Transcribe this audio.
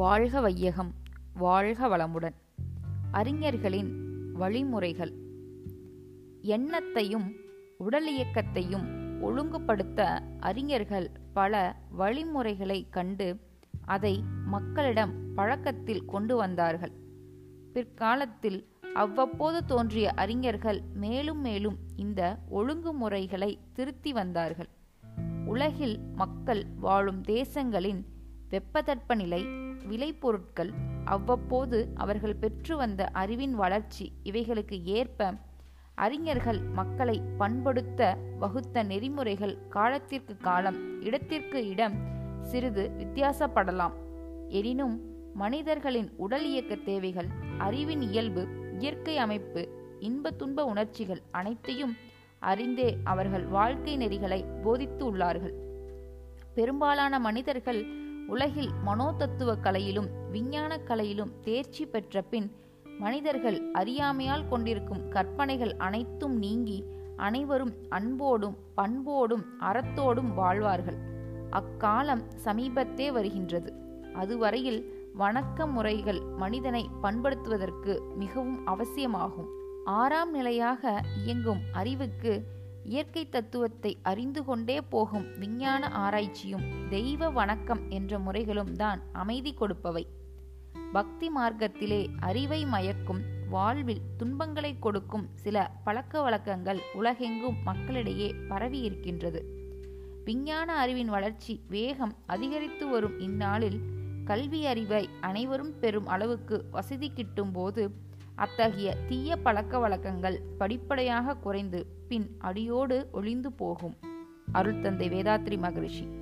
வாழ்க வையகம் வாழ்க வளமுடன். அறிஞர்களின் வழிமுறைகள். எண்ணத்தையும் உடலியக்கத்தையும் ஒழுங்குபடுத்த அறிஞர்கள் பல வழிமுறைகளை கண்டு அதை மக்களிடம் பழக்கத்தில் கொண்டு வந்தார்கள். பிற்காலத்தில் அவ்வப்போது தோன்றிய அறிஞர்கள் மேலும் மேலும் இந்த ஒழுங்குமுறைகளை திருத்தி வந்தார்கள். உலகில் மக்கள் வாழும் தேசங்களின் வெப்பதட்ப நிலை விளைபொருட்கள் அவ்வப்போது அவர்கள் பெற்று வந்த அறிவின் வளர்ச்சி இவைகளுக்கு ஏற்ப அறிஞர்கள் மக்களை பண்படுத்த வகுத்த நெறிமுறைகள் காலத்திற்கு காலம் இடத்திற்கு இடம் சிறிது வித்தியாசப்படலாம். எனினும் மனிதர்களின் உடல் இயக்க தேவைகள் அறிவின் இயல்பு இயற்கை அமைப்பு இன்ப துன்ப உணர்ச்சிகள் அனைத்தையும் அறிந்தே அவர்கள் வாழ்க்கை நெறிகளை போதித்து உள்ளார்கள். பெரும்பாலான மனிதர்கள் உலகில் மனோதத்துவ கலையிலும் விஞ்ஞான கலையிலும் தேர்ச்சி பெற்ற பின் மனிதர்கள் அறியாமையால் கொண்டிருக்கும் கற்பனைகள் அனைத்தும் நீங்கி அனைவரும் அன்போடும் பண்போடும் அறத்தோடும் வாழ்வார்கள். அக்காலம் சமீபத்தே வருகின்றது. அதுவரையில் வணக்க முறைகள் மனிதனை பண்படுத்துவதற்கு மிகவும் அவசியமாகும். ஆறாம் நிலையாக இயங்கும் அறிவுக்கு இயற்கை தத்துவத்தை அறிந்து கொண்டே போகும் விஞ்ஞான ஆராய்ச்சியும் தெய்வ வணக்கம் என்ற முறைகளும் தான் அமைதி கொடுப்பவை. பக்தி மார்க்கத்திலே அறிவை மயக்கும் வாழ்வில் துன்பங்களை கொடுக்கும் சில பழக்க வழக்கங்கள் உலகெங்கும் மக்களிடையே பரவி இருக்கின்றது. விஞ்ஞான அறிவின் வளர்ச்சி வேகம் அதிகரித்து வரும் இந்நாளில் கல்வி அறிவை அனைவரும் பெறும் அளவுக்கு வசதி கிட்டும் போது அத்தகைய தீய பழக்க வழக்கங்கள் படிப்படையாக குறைந்து பின் அடியோடு ஒளிந்து போகும். அருள் தந்தை வேதாத்ரி மகரிஷி.